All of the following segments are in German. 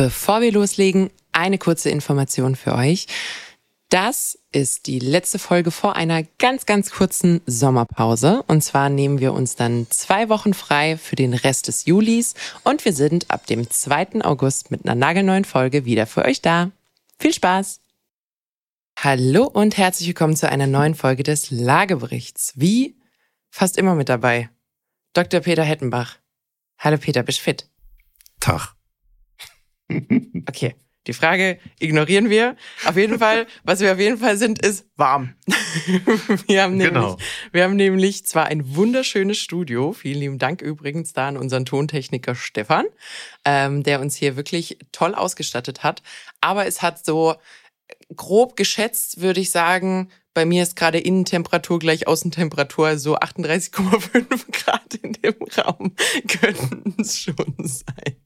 Bevor wir loslegen, eine kurze Information für euch. Das ist die letzte Folge vor einer ganz, ganz kurzen Sommerpause. Und zwar nehmen wir uns dann zwei Wochen frei für den Rest des Julis und wir sind ab dem 2. August mit einer nagelneuen Folge wieder für euch da. Viel Spaß! Hallo und herzlich willkommen zu einer neuen Folge des Lageberichts. Wie fast immer mit dabei. Dr. Peter Hettenbach. Hallo Peter, bist fit? Tag. Okay. Die Frage ignorieren wir. Auf jeden Fall, was wir auf jeden Fall sind, ist warm. wir, haben nämlich, Genau. wir haben nämlich zwar ein wunderschönes Studio, vielen lieben Dank übrigens da an unseren Tontechniker Stefan, ähm, der uns hier wirklich toll ausgestattet hat, aber es hat so grob geschätzt, würde ich sagen, bei mir ist gerade Innentemperatur gleich Außentemperatur, so 38,5 Grad in dem Raum könnten es schon sein.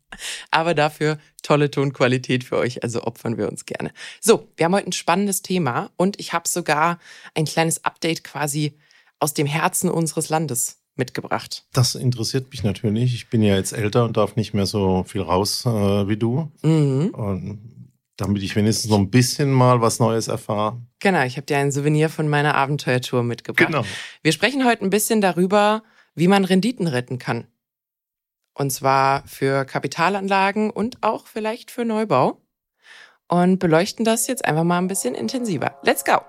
Aber dafür tolle Tonqualität für euch, also opfern wir uns gerne. So, wir haben heute ein spannendes Thema und ich habe sogar ein kleines Update quasi aus dem Herzen unseres Landes mitgebracht. Das interessiert mich natürlich. Ich bin ja jetzt älter und darf nicht mehr so viel raus äh, wie du. Mhm. Und damit ich wenigstens noch ein bisschen mal was Neues erfahre. Genau, ich habe dir ein Souvenir von meiner Abenteuertour mitgebracht. Genau. Wir sprechen heute ein bisschen darüber, wie man Renditen retten kann. Und zwar für Kapitalanlagen und auch vielleicht für Neubau. Und beleuchten das jetzt einfach mal ein bisschen intensiver. Let's go!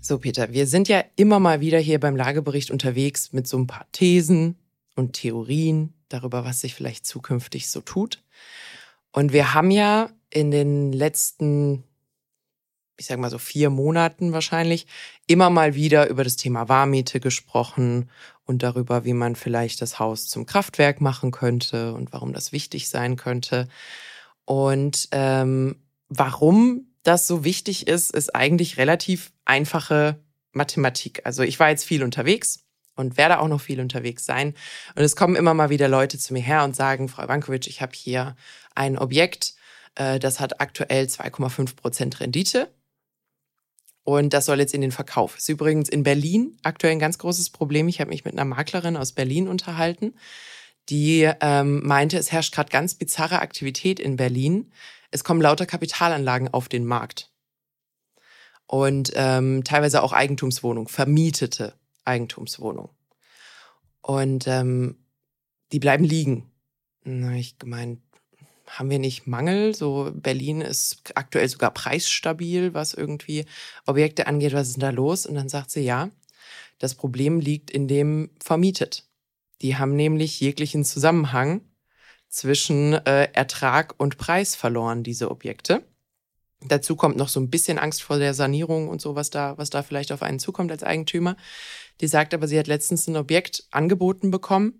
So, Peter, wir sind ja immer mal wieder hier beim Lagebericht unterwegs mit so ein paar Thesen und Theorien darüber, was sich vielleicht zukünftig so tut. Und wir haben ja in den letzten, ich sag mal so vier Monaten wahrscheinlich, immer mal wieder über das Thema Warmmiete gesprochen und darüber, wie man vielleicht das Haus zum Kraftwerk machen könnte und warum das wichtig sein könnte. Und ähm, warum das so wichtig ist, ist eigentlich relativ einfache Mathematik. Also ich war jetzt viel unterwegs und werde auch noch viel unterwegs sein. Und es kommen immer mal wieder Leute zu mir her und sagen, Frau Ivankovic, ich habe hier ein Objekt, äh, das hat aktuell 2,5 Prozent Rendite. Und das soll jetzt in den Verkauf. Ist übrigens in Berlin aktuell ein ganz großes Problem. Ich habe mich mit einer Maklerin aus Berlin unterhalten, die ähm, meinte, es herrscht gerade ganz bizarre Aktivität in Berlin. Es kommen lauter Kapitalanlagen auf den Markt. Und ähm, teilweise auch Eigentumswohnungen, vermietete Eigentumswohnungen. Und ähm, die bleiben liegen. Na, ich gemeint, haben wir nicht Mangel? So Berlin ist aktuell sogar preisstabil, was irgendwie Objekte angeht. Was ist denn da los? Und dann sagt sie, ja, das Problem liegt in dem vermietet. Die haben nämlich jeglichen Zusammenhang zwischen äh, Ertrag und Preis verloren, diese Objekte. Dazu kommt noch so ein bisschen Angst vor der Sanierung und so, was da, was da vielleicht auf einen zukommt als Eigentümer. Die sagt aber, sie hat letztens ein Objekt angeboten bekommen.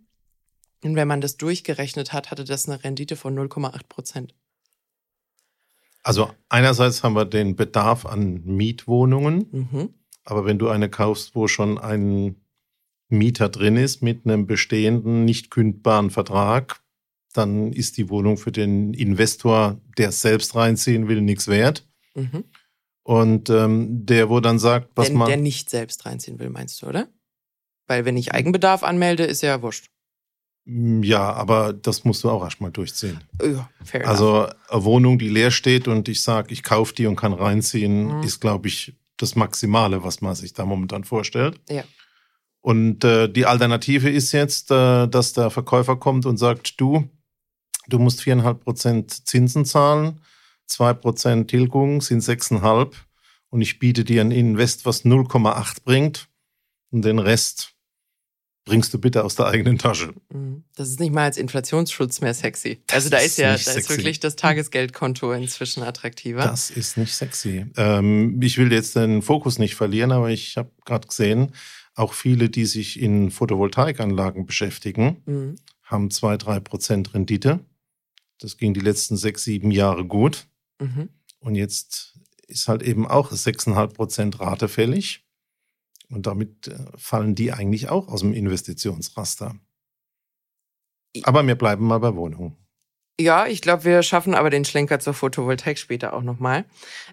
Und wenn man das durchgerechnet hat, hatte das eine Rendite von 0,8 Prozent. Also einerseits haben wir den Bedarf an Mietwohnungen, Mhm. aber wenn du eine kaufst, wo schon ein Mieter drin ist mit einem bestehenden, nicht kündbaren Vertrag, dann ist die Wohnung für den Investor, der es selbst reinziehen will, nichts wert. Mhm. Und ähm, der, wo dann sagt, was der, man. der nicht selbst reinziehen will, meinst du, oder? Weil wenn ich Eigenbedarf anmelde, ist ja wurscht. Ja, aber das musst du auch erstmal durchziehen. Ja, fair enough. Also eine Wohnung, die leer steht und ich sage, ich kaufe die und kann reinziehen, Mhm. ist, glaube ich, das Maximale, was man sich da momentan vorstellt. Ja. Und äh, die Alternative ist jetzt, äh, dass der Verkäufer kommt und sagt, du, du musst viereinhalb Prozent Zinsen zahlen, zwei Prozent Tilgung sind sechseinhalb und ich biete dir ein Invest, was 0,8 bringt und den Rest bringst du bitte aus der eigenen Tasche. Mhm. Das ist nicht mal als Inflationsschutz mehr sexy. Das also da ist ist ja, da ist wirklich das Tagesgeldkonto inzwischen attraktiver. Das ist nicht sexy. Ähm, ich will jetzt den Fokus nicht verlieren, aber ich habe gerade gesehen, auch viele, die sich in Photovoltaikanlagen beschäftigen, Mhm. haben zwei, drei Prozent Rendite. Das ging die letzten sechs, sieben Jahre gut. Mhm. Und jetzt ist halt eben auch 6,5 Prozent Rate fällig. Und damit äh, fallen die eigentlich auch aus dem Investitionsraster. Aber wir bleiben mal bei Wohnungen. Ja, ich glaube, wir schaffen aber den Schlenker zur Photovoltaik später auch nochmal.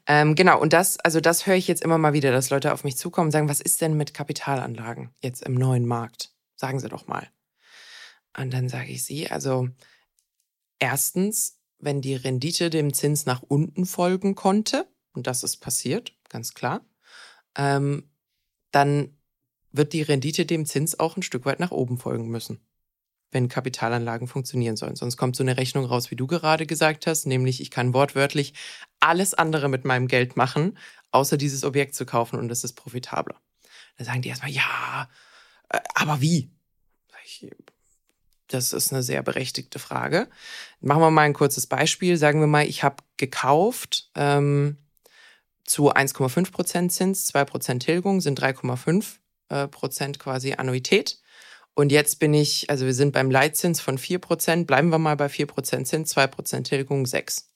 Ähm, genau, und das, also das höre ich jetzt immer mal wieder, dass Leute auf mich zukommen und sagen, was ist denn mit Kapitalanlagen jetzt im neuen Markt? Sagen Sie doch mal. Und dann sage ich sie, also erstens, wenn die Rendite dem Zins nach unten folgen konnte, und das ist passiert, ganz klar, ähm, dann wird die Rendite dem Zins auch ein Stück weit nach oben folgen müssen, wenn Kapitalanlagen funktionieren sollen. Sonst kommt so eine Rechnung raus, wie du gerade gesagt hast, nämlich ich kann wortwörtlich alles andere mit meinem Geld machen, außer dieses Objekt zu kaufen und es ist profitabler. Da sagen die erstmal, ja, äh, aber wie? Das ist eine sehr berechtigte Frage. Machen wir mal ein kurzes Beispiel. Sagen wir mal, ich habe gekauft ähm, zu 1,5 Prozent Zins, 2 Prozent Tilgung sind 3,5 äh, Prozent quasi Annuität. Und jetzt bin ich, also wir sind beim Leitzins von 4 Prozent, bleiben wir mal bei 4 Prozent Zins, 2 Prozent Tilgung, 6.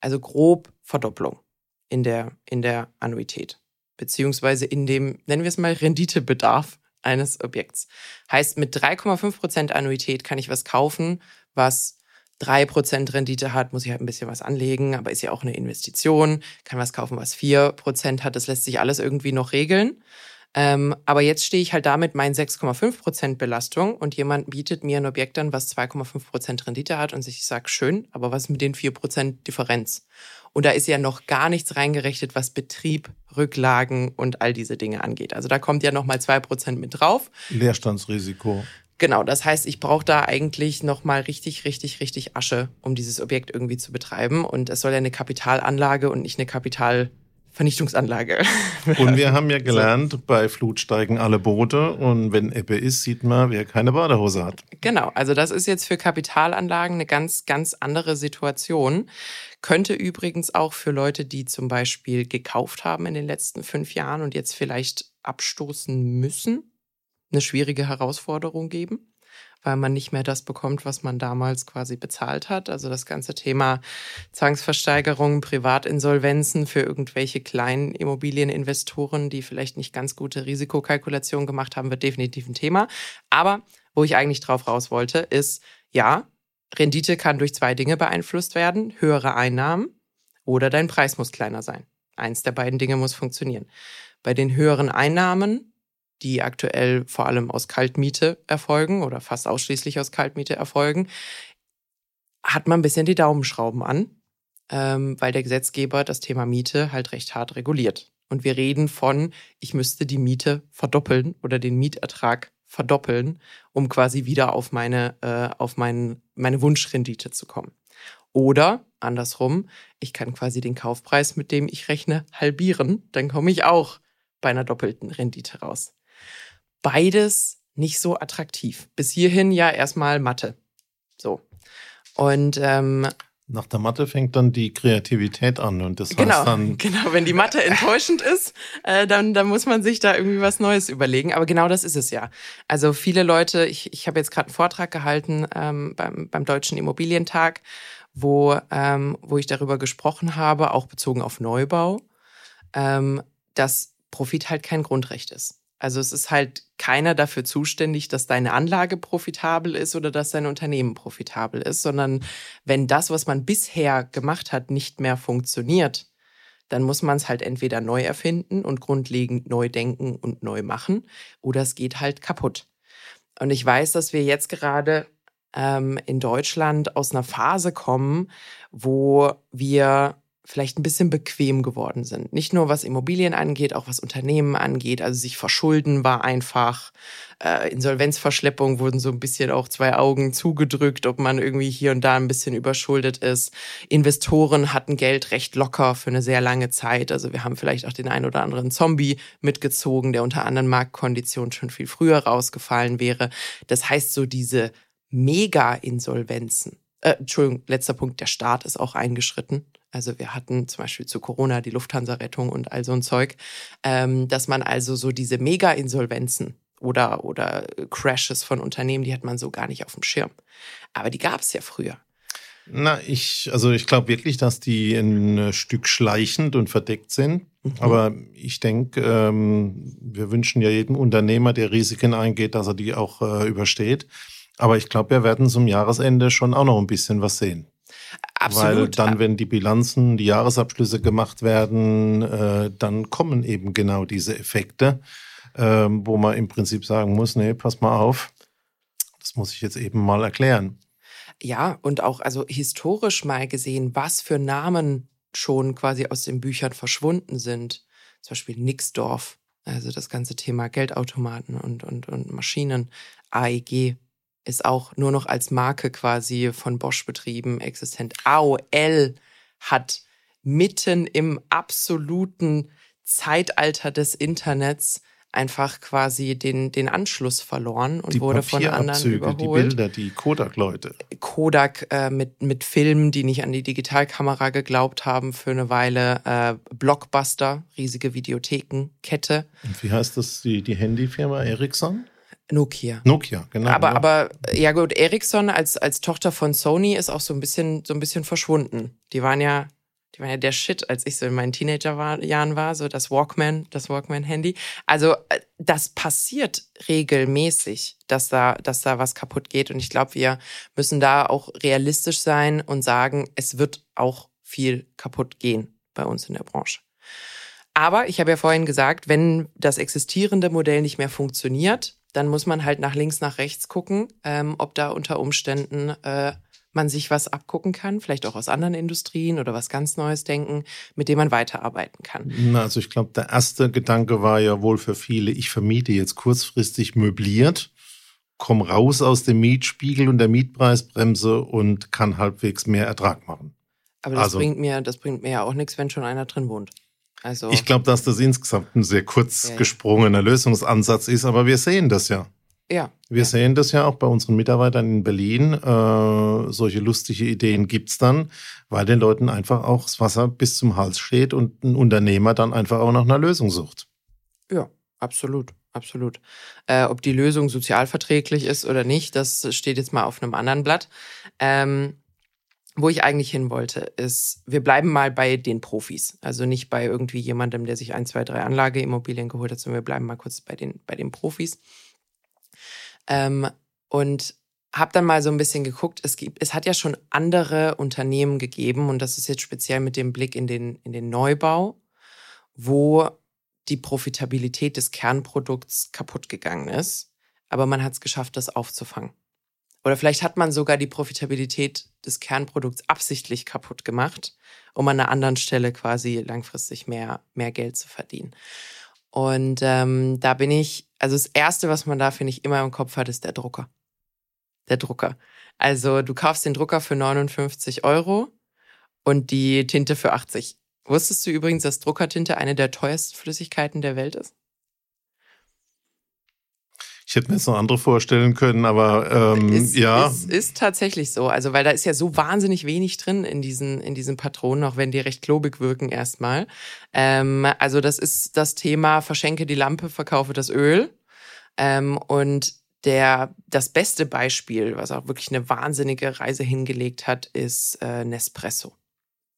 Also grob Verdopplung in der, in der Annuität. Beziehungsweise in dem, nennen wir es mal, Renditebedarf eines Objekts. Heißt, mit 3,5 Prozent Annuität kann ich was kaufen, was 3% Rendite hat, muss ich halt ein bisschen was anlegen, aber ist ja auch eine Investition, kann was kaufen, was 4% hat, das lässt sich alles irgendwie noch regeln. Ähm, aber jetzt stehe ich halt damit meinen 6,5% Belastung und jemand bietet mir ein Objekt an, was 2,5% Rendite hat und ich sage, schön, aber was mit den 4% Differenz? Und da ist ja noch gar nichts reingerechnet, was Betrieb, Rücklagen und all diese Dinge angeht. Also da kommt ja nochmal 2% mit drauf. Leerstandsrisiko. Genau, das heißt, ich brauche da eigentlich nochmal richtig, richtig, richtig Asche, um dieses Objekt irgendwie zu betreiben. Und es soll ja eine Kapitalanlage und nicht eine Kapital Vernichtungsanlage. Und wir haben ja gelernt, bei Flut steigen alle Boote und wenn Ebbe ist, sieht man, wer keine Badehose hat. Genau, also das ist jetzt für Kapitalanlagen eine ganz, ganz andere Situation. Könnte übrigens auch für Leute, die zum Beispiel gekauft haben in den letzten fünf Jahren und jetzt vielleicht abstoßen müssen, eine schwierige Herausforderung geben weil man nicht mehr das bekommt, was man damals quasi bezahlt hat. Also das ganze Thema Zwangsversteigerungen, Privatinsolvenzen für irgendwelche kleinen Immobilieninvestoren, die vielleicht nicht ganz gute Risikokalkulationen gemacht haben, wird definitiv ein Thema. Aber wo ich eigentlich drauf raus wollte, ist, ja, Rendite kann durch zwei Dinge beeinflusst werden. Höhere Einnahmen oder dein Preis muss kleiner sein. Eins der beiden Dinge muss funktionieren. Bei den höheren Einnahmen die aktuell vor allem aus Kaltmiete erfolgen oder fast ausschließlich aus Kaltmiete erfolgen, hat man ein bisschen die Daumenschrauben an, ähm, weil der Gesetzgeber das Thema Miete halt recht hart reguliert. Und wir reden von, ich müsste die Miete verdoppeln oder den Mietertrag verdoppeln, um quasi wieder auf meine, äh, auf mein, meine Wunschrendite zu kommen. Oder andersrum, ich kann quasi den Kaufpreis, mit dem ich rechne, halbieren, dann komme ich auch bei einer doppelten Rendite raus beides nicht so attraktiv. Bis hierhin ja erstmal Mathe. So. Und ähm, nach der Mathe fängt dann die Kreativität an und das genau, heißt dann genau, wenn die Mathe enttäuschend ist, äh, dann, dann muss man sich da irgendwie was Neues überlegen. Aber genau das ist es ja. Also viele Leute, ich, ich habe jetzt gerade einen Vortrag gehalten ähm, beim, beim Deutschen Immobilientag, wo, ähm, wo ich darüber gesprochen habe, auch bezogen auf Neubau, ähm, dass Profit halt kein Grundrecht ist. Also es ist halt keiner dafür zuständig, dass deine Anlage profitabel ist oder dass dein Unternehmen profitabel ist, sondern wenn das, was man bisher gemacht hat, nicht mehr funktioniert, dann muss man es halt entweder neu erfinden und grundlegend neu denken und neu machen oder es geht halt kaputt. Und ich weiß, dass wir jetzt gerade ähm, in Deutschland aus einer Phase kommen, wo wir vielleicht ein bisschen bequem geworden sind. Nicht nur was Immobilien angeht, auch was Unternehmen angeht. Also sich verschulden war einfach. Äh, Insolvenzverschleppung wurden so ein bisschen auch zwei Augen zugedrückt, ob man irgendwie hier und da ein bisschen überschuldet ist. Investoren hatten Geld recht locker für eine sehr lange Zeit. Also wir haben vielleicht auch den ein oder anderen Zombie mitgezogen, der unter anderen Marktkonditionen schon viel früher rausgefallen wäre. Das heißt, so diese Mega-Insolvenzen. Äh, Entschuldigung, letzter Punkt, der Staat ist auch eingeschritten. Also wir hatten zum Beispiel zu Corona die Lufthansa-Rettung und all so ein Zeug, ähm, dass man also so diese Mega-Insolvenzen oder, oder Crashes von Unternehmen, die hat man so gar nicht auf dem Schirm. Aber die gab es ja früher. Na, ich, also ich glaube wirklich, dass die ein Stück schleichend und verdeckt sind. Mhm. Aber ich denke, ähm, wir wünschen ja jedem Unternehmer, der Risiken eingeht, dass er die auch äh, übersteht. Aber ich glaube, wir werden zum Jahresende schon auch noch ein bisschen was sehen. Absolut. Weil dann, wenn die Bilanzen, die Jahresabschlüsse gemacht werden, äh, dann kommen eben genau diese Effekte. ähm, wo man im Prinzip sagen muss, nee, pass mal auf, das muss ich jetzt eben mal erklären. Ja, und auch also historisch mal gesehen, was für Namen schon quasi aus den Büchern verschwunden sind. Zum Beispiel Nixdorf, also das ganze Thema Geldautomaten und, und, und Maschinen. AEG ist auch nur noch als Marke quasi von Bosch betrieben existent. AOL hat mitten im absoluten Zeitalter des Internets einfach quasi den, den Anschluss verloren und die wurde von anderen überholt. Die Bilder, die Kodak-Leute. Kodak äh, mit, mit Filmen, die nicht an die Digitalkamera geglaubt haben, für eine Weile. Äh, Blockbuster, riesige Videothekenkette. Und wie heißt das, die, die Handyfirma Ericsson? Nokia. Nokia, genau. Aber, ja. aber ja gut, Ericsson als, als Tochter von Sony ist auch so ein bisschen, so ein bisschen verschwunden. Die waren ja die waren ja der Shit, als ich so in meinen Teenagerjahren war, so das Walkman, das Walkman-Handy. Also äh, das passiert regelmäßig, dass da, dass da was kaputt geht. Und ich glaube, wir müssen da auch realistisch sein und sagen, es wird auch viel kaputt gehen bei uns in der Branche. Aber ich habe ja vorhin gesagt, wenn das existierende Modell nicht mehr funktioniert, dann muss man halt nach links, nach rechts gucken, ähm, ob da unter Umständen äh, man sich was abgucken kann, vielleicht auch aus anderen Industrien oder was ganz Neues denken, mit dem man weiterarbeiten kann. Na, also ich glaube, der erste Gedanke war ja wohl für viele, ich vermiete jetzt kurzfristig möbliert, komme raus aus dem Mietspiegel und der Mietpreisbremse und kann halbwegs mehr Ertrag machen. Aber das also, bringt mir, das bringt mir ja auch nichts, wenn schon einer drin wohnt. Also ich glaube, dass das insgesamt ein sehr kurz ja, gesprungener Lösungsansatz ist, aber wir sehen das ja. Ja. Wir ja. sehen das ja auch bei unseren Mitarbeitern in Berlin. Äh, solche lustige Ideen gibt's dann, weil den Leuten einfach auch das Wasser bis zum Hals steht und ein Unternehmer dann einfach auch nach einer Lösung sucht. Ja, absolut. Absolut. Äh, ob die Lösung sozialverträglich ist oder nicht, das steht jetzt mal auf einem anderen Blatt. Ähm, wo ich eigentlich hin wollte, ist, wir bleiben mal bei den Profis. Also nicht bei irgendwie jemandem, der sich ein, zwei, drei Anlageimmobilien geholt hat, sondern wir bleiben mal kurz bei den, bei den Profis. Ähm, und habe dann mal so ein bisschen geguckt, es gibt, es hat ja schon andere Unternehmen gegeben und das ist jetzt speziell mit dem Blick in den, in den Neubau, wo die Profitabilität des Kernprodukts kaputt gegangen ist, aber man hat es geschafft, das aufzufangen. Oder vielleicht hat man sogar die Profitabilität des Kernprodukts absichtlich kaputt gemacht, um an einer anderen Stelle quasi langfristig mehr, mehr Geld zu verdienen. Und ähm, da bin ich, also das Erste, was man da, finde ich, immer im Kopf hat, ist der Drucker. Der Drucker. Also du kaufst den Drucker für 59 Euro und die Tinte für 80. Wusstest du übrigens, dass Druckertinte eine der teuersten Flüssigkeiten der Welt ist? Ich hätte mir jetzt noch andere vorstellen können, aber ähm, ist, ja. Es ist, ist tatsächlich so. Also, weil da ist ja so wahnsinnig wenig drin in diesen, in diesen Patronen, auch wenn die recht klobig wirken erstmal. Ähm, also, das ist das Thema, verschenke die Lampe, verkaufe das Öl. Ähm, und der, das beste Beispiel, was auch wirklich eine wahnsinnige Reise hingelegt hat, ist äh, Nespresso.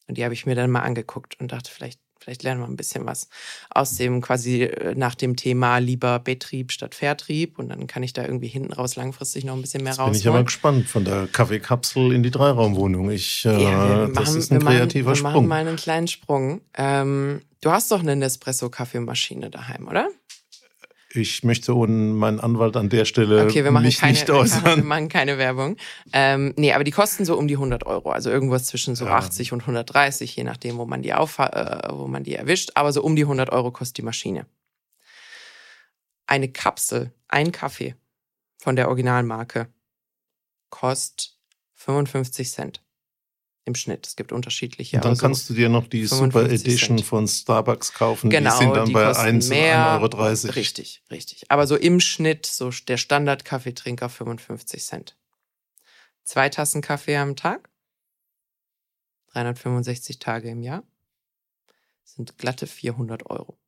Und die habe ich mir dann mal angeguckt und dachte, vielleicht Vielleicht lernen wir ein bisschen was aus dem quasi äh, nach dem Thema lieber Betrieb statt Vertrieb und dann kann ich da irgendwie hinten raus langfristig noch ein bisschen mehr raus. Bin ich aber gespannt von der Kaffeekapsel in die Dreiraumwohnung. Ich, äh, ja, das ist ein kreativer machen, Sprung. Wir machen mal einen kleinen Sprung. Ähm, du hast doch eine Nespresso-Kaffeemaschine daheim, oder? Ich möchte ohne meinen Anwalt an der Stelle okay, wir machen mich keine, nicht äußern. Wir machen keine Werbung. Ähm, nee, aber die kosten so um die 100 Euro. Also irgendwas zwischen so ja. 80 und 130, je nachdem, wo man die auf, äh, wo man die erwischt. Aber so um die 100 Euro kostet die Maschine. Eine Kapsel, ein Kaffee von der Originalmarke kostet 55 Cent im Schnitt. Es gibt unterschiedliche. Und dann kannst du dir noch die Super Edition Cent. von Starbucks kaufen. Genau, die sind dann die bei 1 mehr, 1,30 Euro. Richtig, richtig. Aber so im Schnitt, so der Standard-Kaffeetrinker 55 Cent. Zwei Tassen Kaffee am Tag, 365 Tage im Jahr, sind glatte 400 Euro.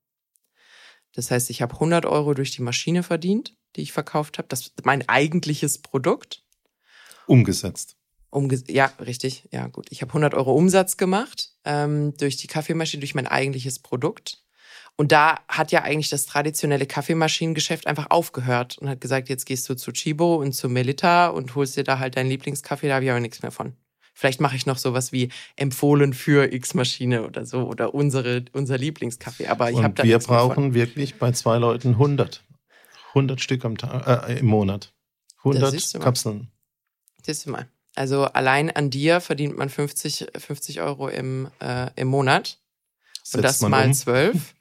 Das heißt, ich habe 100 Euro durch die Maschine verdient, die ich verkauft habe. Das ist mein eigentliches Produkt. Umgesetzt. Umge ja, richtig. Ja, gut. Ich habe 100 Euro Umsatz gemacht ähm, durch die Kaffeemaschine, durch mein eigentliches Produkt. Und da hat ja eigentlich das traditionelle Kaffeemaschinengeschäft einfach aufgehört und hat gesagt, jetzt gehst du zu Chibo und zu Melita und holst dir da halt deinen Lieblingskaffee, da habe ich aber nichts mehr von. Vielleicht mache ich noch sowas wie empfohlen für X-Maschine oder so oder unsere, unser Lieblingskaffee. Aber ich habe da Wir brauchen wirklich bei zwei Leuten 100. 100 Stück am Tag, äh, im Monat. 100 Kapseln. Siehst du mal. Also allein an dir verdient man 50, 50 Euro im, äh, im Monat. Setzt und das mal um. 12.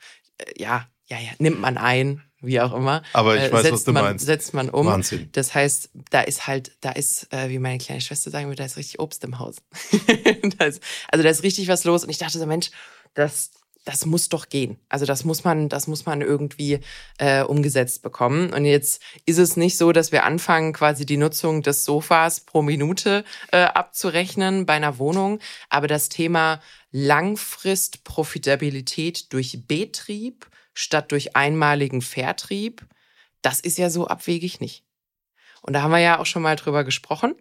ja, ja, ja, nimmt man ein, wie auch immer. Aber ich äh, weiß, was du man, meinst. Setzt man um. Wahnsinn. Das heißt, da ist halt, da ist, äh, wie meine kleine Schwester sagen würde, da ist richtig Obst im Haus. ist, also da ist richtig was los. Und ich dachte so, Mensch, das, das muss doch gehen. Also das muss man, das muss man irgendwie äh, umgesetzt bekommen. Und jetzt ist es nicht so, dass wir anfangen, quasi die Nutzung des Sofas pro Minute äh, abzurechnen bei einer Wohnung. Aber das Thema Langfrist-Profitabilität durch Betrieb statt durch einmaligen Vertrieb, das ist ja so abwegig nicht. Und da haben wir ja auch schon mal drüber gesprochen.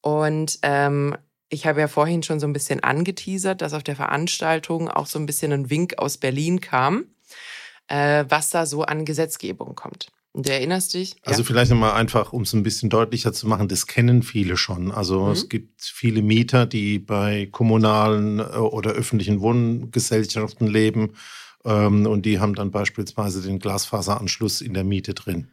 Und ähm, ich habe ja vorhin schon so ein bisschen angeteasert, dass auf der Veranstaltung auch so ein bisschen ein Wink aus Berlin kam, äh, was da so an Gesetzgebung kommt. Und du erinnerst dich? Also ja. vielleicht nochmal einfach, um es ein bisschen deutlicher zu machen, das kennen viele schon. Also mhm. es gibt viele Mieter, die bei kommunalen äh, oder öffentlichen Wohngesellschaften leben ähm, und die haben dann beispielsweise den Glasfaseranschluss in der Miete drin.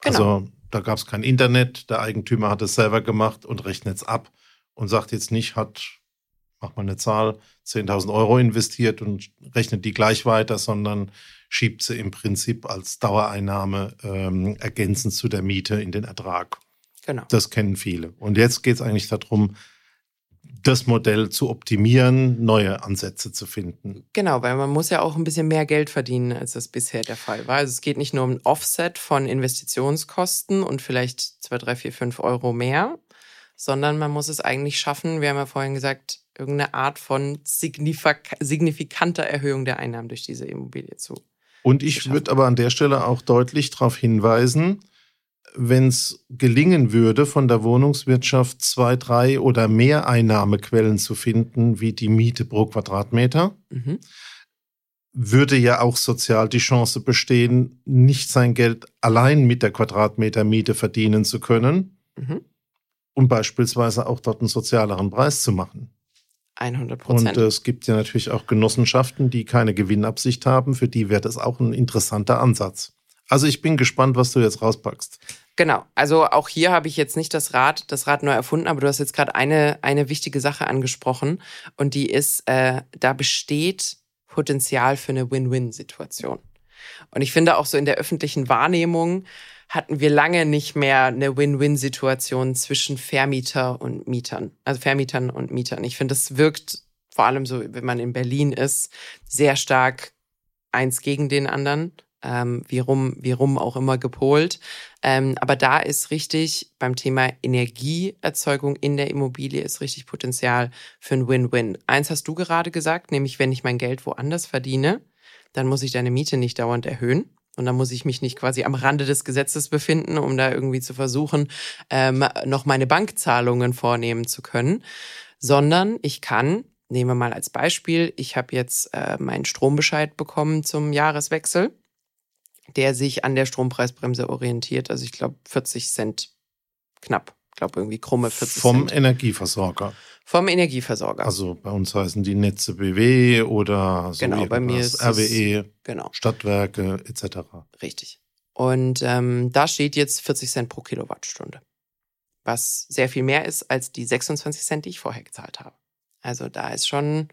Genau. Also da gab es kein Internet, der Eigentümer hat es selber gemacht und rechnet es ab und sagt jetzt nicht, hat, mach mal eine Zahl, 10.000 Euro investiert und rechnet die gleich weiter, sondern schiebt sie im Prinzip als Dauereinnahme ähm, ergänzend zu der Miete in den Ertrag. Genau. Das kennen viele. Und jetzt geht es eigentlich darum, das Modell zu optimieren, neue Ansätze zu finden. Genau, weil man muss ja auch ein bisschen mehr Geld verdienen, als das bisher der Fall war. Also es geht nicht nur um ein Offset von Investitionskosten und vielleicht zwei, drei, vier, fünf Euro mehr, sondern man muss es eigentlich schaffen, wir haben ja vorhin gesagt, irgendeine Art von signifikanter Erhöhung der Einnahmen durch diese Immobilie zu. Und ich würde aber an der Stelle auch deutlich darauf hinweisen, wenn es gelingen würde, von der Wohnungswirtschaft zwei, drei oder mehr Einnahmequellen zu finden, wie die Miete pro Quadratmeter, mhm. würde ja auch sozial die Chance bestehen, nicht sein Geld allein mit der Quadratmetermiete verdienen zu können mhm. Und beispielsweise auch dort einen sozialeren Preis zu machen. 100 Prozent. Und es gibt ja natürlich auch Genossenschaften, die keine Gewinnabsicht haben. Für die wäre das auch ein interessanter Ansatz. Also ich bin gespannt, was du jetzt rauspackst. Genau, also auch hier habe ich jetzt nicht das Rad, das Rad neu erfunden, aber du hast jetzt gerade eine, eine wichtige Sache angesprochen und die ist, äh, da besteht Potenzial für eine Win-Win-Situation. Und ich finde auch so in der öffentlichen Wahrnehmung hatten wir lange nicht mehr eine Win-Win-Situation zwischen Vermieter und Mietern, also Vermietern und Mietern. Ich finde, das wirkt vor allem so, wenn man in Berlin ist, sehr stark eins gegen den anderen ähm, wie rum, wie rum auch immer gepolt. Ähm, aber da ist richtig beim Thema Energieerzeugung in der Immobilie ist richtig Potenzial für ein Win-Win. Eins hast du gerade gesagt, nämlich wenn ich mein Geld woanders verdiene, dann muss ich deine Miete nicht dauernd erhöhen. Und dann muss ich mich nicht quasi am Rande des Gesetzes befinden, um da irgendwie zu versuchen, ähm, noch meine Bankzahlungen vornehmen zu können, sondern ich kann, nehmen wir mal als Beispiel, ich habe jetzt äh, meinen Strombescheid bekommen zum Jahreswechsel der sich an der Strompreisbremse orientiert. Also ich glaube 40 Cent knapp. Ich glaube irgendwie krumme 40 Vom Cent. Energieversorger. Vom Energieversorger. Also bei uns heißen die Netze BW oder so genau, bei mir ist RWE, genau. Stadtwerke etc. Richtig. Und ähm, da steht jetzt 40 Cent pro Kilowattstunde, was sehr viel mehr ist als die 26 Cent, die ich vorher gezahlt habe. Also da ist schon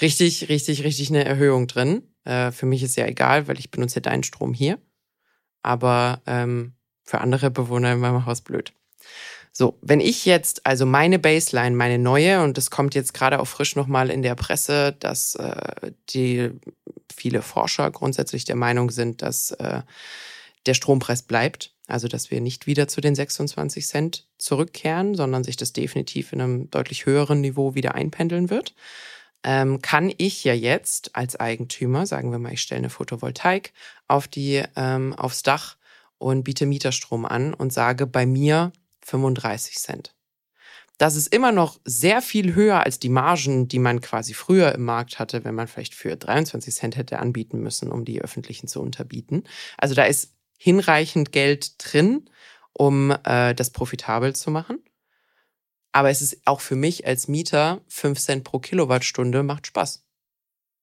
richtig, richtig, richtig eine Erhöhung drin. Äh, für mich ist ja egal, weil ich benutze deinen Strom hier. Aber ähm, für andere Bewohner in meinem Haus blöd. So, wenn ich jetzt also meine Baseline, meine neue, und das kommt jetzt gerade auch frisch nochmal in der Presse, dass äh, die viele Forscher grundsätzlich der Meinung sind, dass äh, der Strompreis bleibt. Also, dass wir nicht wieder zu den 26 Cent zurückkehren, sondern sich das definitiv in einem deutlich höheren Niveau wieder einpendeln wird ähm, kann ich ja jetzt als Eigentümer, sagen wir mal, ich stelle eine Photovoltaik auf die, ähm, aufs Dach und biete Mieterstrom an und sage bei mir 35 Cent. Das ist immer noch sehr viel höher als die Margen, die man quasi früher im Markt hatte, wenn man vielleicht für 23 Cent hätte anbieten müssen, um die öffentlichen zu unterbieten. Also da ist hinreichend Geld drin, um äh, das profitabel zu machen. Aber es ist auch für mich als Mieter 5 Cent pro Kilowattstunde macht Spaß.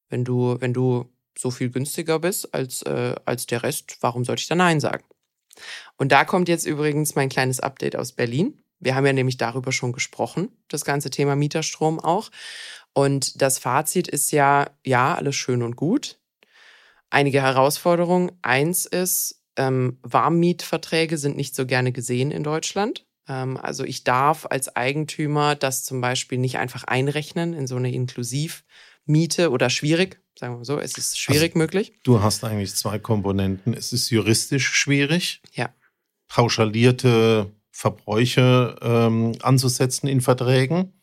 Wenn du, wenn du so viel günstiger bist als, äh, als der Rest, warum sollte ich da Nein sagen? Und da kommt jetzt übrigens mein kleines Update aus Berlin. Wir haben ja nämlich darüber schon gesprochen, das ganze Thema Mieterstrom auch. Und das Fazit ist ja, ja, alles schön und gut. Einige Herausforderungen. Eins ist, ähm, Warmmietverträge sind nicht so gerne gesehen in Deutschland. Ähm, also ich darf als Eigentümer das zum Beispiel nicht einfach einrechnen in so eine Inklusivmiete oder schwierig, sagen wir mal so, es ist schwierig also, möglich. Du hast eigentlich zwei Komponenten. Es ist juristisch schwierig. Ja. Pauschalierte Verbräuche ähm, anzusetzen in Verträgen.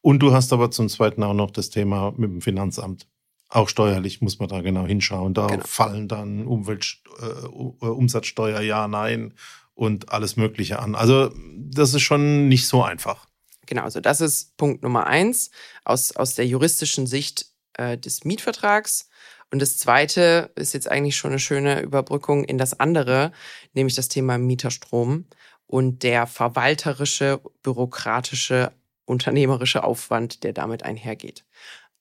Und du hast aber zum Zweiten auch noch das Thema mit dem Finanzamt. Auch steuerlich muss man da genau hinschauen. Da genau. fallen dann Umwelt, äh, Umsatzsteuer, ja, nein und alles Mögliche an. Also das ist schon nicht so einfach. Genau, also das ist Punkt Nummer eins aus, aus der juristischen Sicht äh, des Mietvertrags. Und das zweite ist jetzt eigentlich schon eine schöne Überbrückung in das andere, nämlich das Thema Mieterstrom und der verwalterische, bürokratische, unternehmerische Aufwand, der damit einhergeht.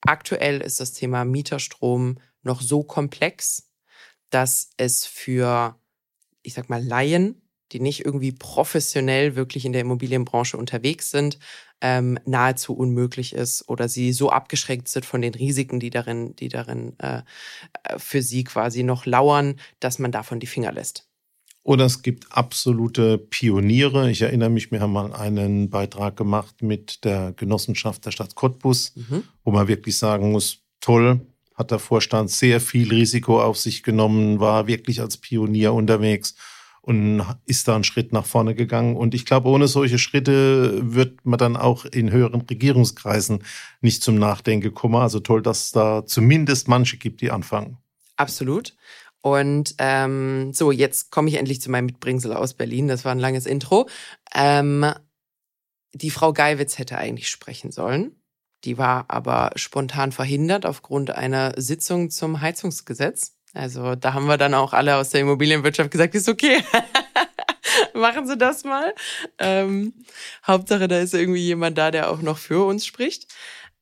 Aktuell ist das Thema Mieterstrom noch so komplex, dass es für, ich sag mal, Laien, die nicht irgendwie professionell wirklich in der Immobilienbranche unterwegs sind, ähm, nahezu unmöglich ist oder sie so abgeschränkt sind von den Risiken, die darin, die darin äh, äh für sie quasi noch lauern, dass man davon die Finger lässt. Oder es gibt absolute Pioniere. Ich erinnere mich, wir haben mal einen Beitrag gemacht mit der Genossenschaft der Stadt Cottbus, mhm. wo man wirklich sagen muss, toll, hat der Vorstand sehr viel Risiko auf sich genommen, war wirklich als Pionier unterwegs und ist da einen Schritt nach vorne gegangen. Und ich glaube, ohne solche Schritte wird man dann auch in höheren Regierungskreisen nicht zum Nachdenken kommen. Also toll, dass es da zumindest manche gibt, die anfangen. Absolut. Und ähm, so, jetzt komme ich endlich zu meinem Mitbringsel aus Berlin. Das war ein langes Intro. Ähm, die Frau Geiwitz hätte eigentlich sprechen sollen. Die war aber spontan verhindert aufgrund einer Sitzung zum Heizungsgesetz. Also da haben wir dann auch alle aus der Immobilienwirtschaft gesagt, ist okay. Machen Sie das mal. Ähm, Hauptsache, da ist irgendwie jemand da, der auch noch für uns spricht.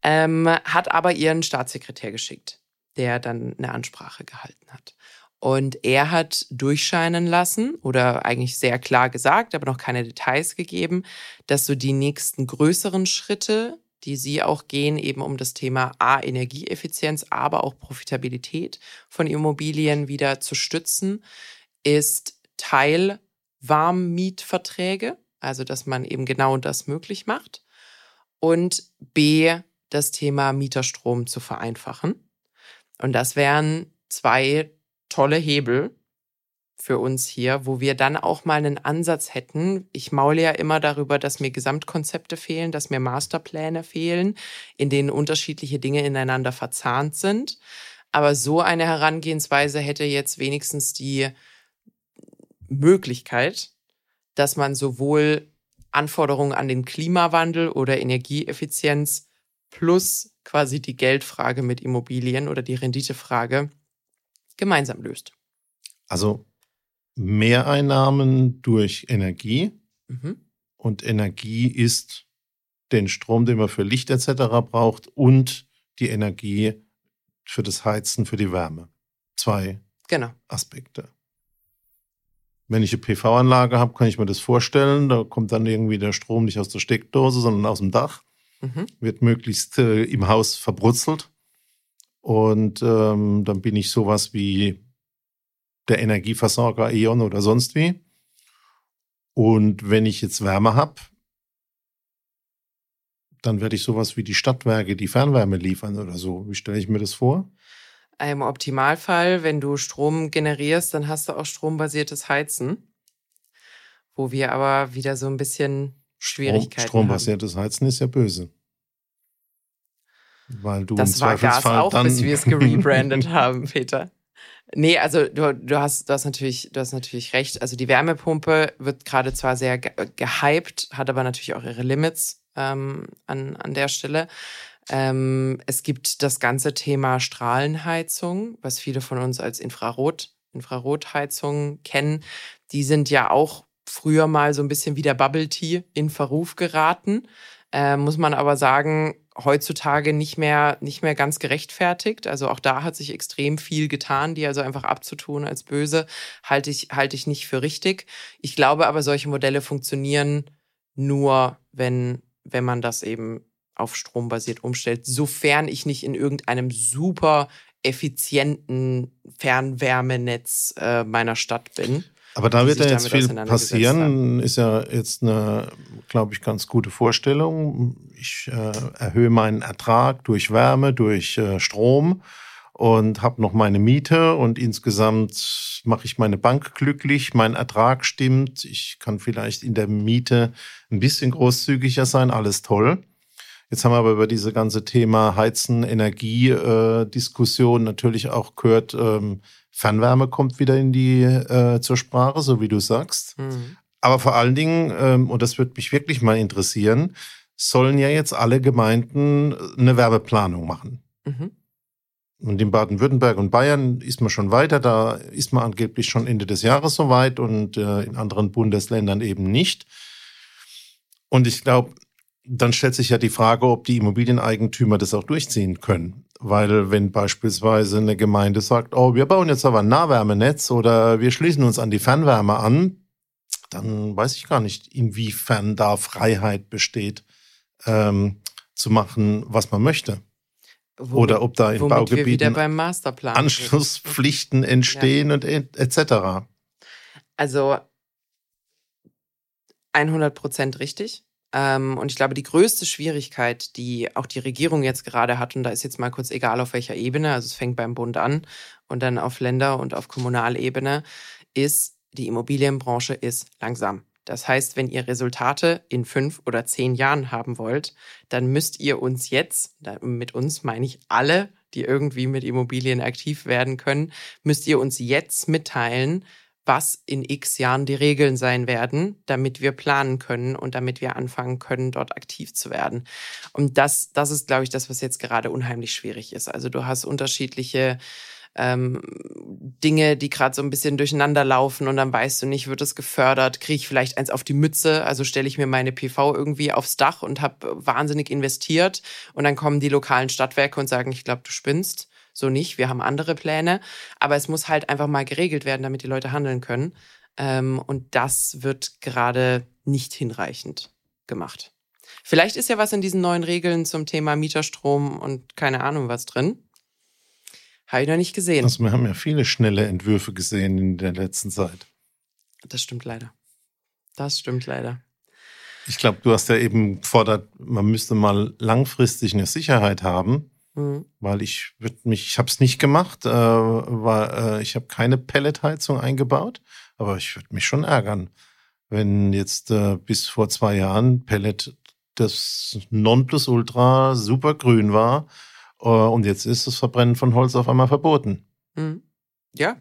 Ähm, hat aber ihren Staatssekretär geschickt, der dann eine Ansprache gehalten hat. Und er hat durchscheinen lassen oder eigentlich sehr klar gesagt, aber noch keine Details gegeben, dass so die nächsten größeren Schritte, die sie auch gehen, eben um das Thema A, Energieeffizienz, aber auch Profitabilität von Immobilien wieder zu stützen, ist Teil Warmmietverträge, also dass man eben genau das möglich macht. Und B, das Thema Mieterstrom zu vereinfachen. Und das wären zwei tolle Hebel für uns hier, wo wir dann auch mal einen Ansatz hätten. Ich maule ja immer darüber, dass mir Gesamtkonzepte fehlen, dass mir Masterpläne fehlen, in denen unterschiedliche Dinge ineinander verzahnt sind. Aber so eine Herangehensweise hätte jetzt wenigstens die Möglichkeit, dass man sowohl Anforderungen an den Klimawandel oder Energieeffizienz plus quasi die Geldfrage mit Immobilien oder die Renditefrage gemeinsam löst. Also Mehreinnahmen durch Energie. Mhm. Und Energie ist den Strom, den man für Licht etc. braucht und die Energie für das Heizen, für die Wärme. Zwei genau. Aspekte. Wenn ich eine PV-Anlage habe, kann ich mir das vorstellen. Da kommt dann irgendwie der Strom nicht aus der Steckdose, sondern aus dem Dach. Mhm. Wird möglichst äh, im Haus verbrutzelt. Und ähm, dann bin ich sowas wie der Energieversorger E.ON oder sonst wie. Und wenn ich jetzt Wärme habe, dann werde ich sowas wie die Stadtwerke, die Fernwärme liefern oder so. Wie stelle ich mir das vor? Im Optimalfall, wenn du Strom generierst, dann hast du auch strombasiertes Heizen, wo wir aber wieder so ein bisschen Schwierigkeiten Strom, Strombasiertes Heizen ist ja böse. Weil du das war Gas auch, bis wir es gerebrandet haben, Peter. Nee, also du, du, hast, du, hast natürlich, du hast natürlich recht. Also die Wärmepumpe wird gerade zwar sehr gehypt, hat aber natürlich auch ihre Limits ähm, an, an der Stelle. Ähm, es gibt das ganze Thema Strahlenheizung, was viele von uns als Infrarot, Infrarotheizung kennen. Die sind ja auch früher mal so ein bisschen wie der Bubble Tea in Verruf geraten. Äh, muss man aber sagen, heutzutage nicht mehr, nicht mehr ganz gerechtfertigt. Also auch da hat sich extrem viel getan, die also einfach abzutun als böse, halte ich, halte ich nicht für richtig. Ich glaube aber, solche Modelle funktionieren nur, wenn, wenn man das eben auf Strom basiert umstellt, sofern ich nicht in irgendeinem super effizienten Fernwärmenetz äh, meiner Stadt bin. Aber da wird ja jetzt viel passieren. Ist ja jetzt eine, glaube ich, ganz gute Vorstellung. Ich äh, erhöhe meinen Ertrag durch Wärme, durch äh, Strom und habe noch meine Miete und insgesamt mache ich meine Bank glücklich, mein Ertrag stimmt, ich kann vielleicht in der Miete ein bisschen großzügiger sein, alles toll. Jetzt haben wir aber über diese ganze Thema Heizen, Energie äh, Diskussion natürlich auch gehört, ähm, Fernwärme kommt wieder in die äh, zur Sprache, so wie du sagst. Mhm. Aber vor allen Dingen, ähm, und das würde mich wirklich mal interessieren, sollen ja jetzt alle Gemeinden eine Werbeplanung machen. Mhm. Und in Baden-Württemberg und Bayern ist man schon weiter, da ist man angeblich schon Ende des Jahres soweit und äh, in anderen Bundesländern eben nicht. Und ich glaube, dann stellt sich ja die Frage, ob die Immobilieneigentümer das auch durchziehen können. Weil wenn beispielsweise eine Gemeinde sagt, oh, wir bauen jetzt aber ein Nahwärmenetz oder wir schließen uns an die Fernwärme an, dann weiß ich gar nicht, inwiefern da Freiheit besteht, ähm, zu machen, was man möchte. Womit, Oder ob da in Baugebieten Anschlusspflichten entstehen ja. und etc. Also 100 Prozent richtig. Ähm, und ich glaube, die größte Schwierigkeit, die auch die Regierung jetzt gerade hat, und da ist jetzt mal kurz egal auf welcher Ebene, also es fängt beim Bund an und dann auf Länder- und auf Kommunalebene, ist, die Immobilienbranche ist langsam. Das heißt, wenn ihr Resultate in fünf oder zehn Jahren haben wollt, dann müsst ihr uns jetzt, mit uns meine ich alle, die irgendwie mit Immobilien aktiv werden können, müsst ihr uns jetzt mitteilen, was in x Jahren die Regeln sein werden, damit wir planen können und damit wir anfangen können, dort aktiv zu werden. Und das, das ist, glaube ich, das, was jetzt gerade unheimlich schwierig ist. Also du hast unterschiedliche ähm, Dinge, die gerade so ein bisschen durcheinander laufen und dann weißt du nicht, wird es gefördert, kriege ich vielleicht eins auf die Mütze, also stelle ich mir meine PV irgendwie aufs Dach und habe wahnsinnig investiert und dann kommen die lokalen Stadtwerke und sagen, ich glaube, du spinnst so nicht. Wir haben andere Pläne. Aber es muss halt einfach mal geregelt werden, damit die Leute handeln können. Ähm, und das wird gerade nicht hinreichend gemacht. Vielleicht ist ja was in diesen neuen Regeln zum Thema Mieterstrom und keine Ahnung was drin. Habe ich noch nicht gesehen. Also wir haben ja viele schnelle Entwürfe gesehen in der letzten Zeit. Das stimmt leider. Das stimmt leider. Ich glaube, du hast ja eben gefordert, man müsste mal langfristig eine Sicherheit haben. Mhm. Weil ich würde mich, ich habe es nicht gemacht, äh, war, äh, ich habe keine Pelletheizung eingebaut, aber ich würde mich schon ärgern, wenn jetzt äh, bis vor zwei Jahren Pellet das Nonplusultra super grün war äh, und jetzt ist das Verbrennen von Holz auf einmal verboten. Mhm. Ja,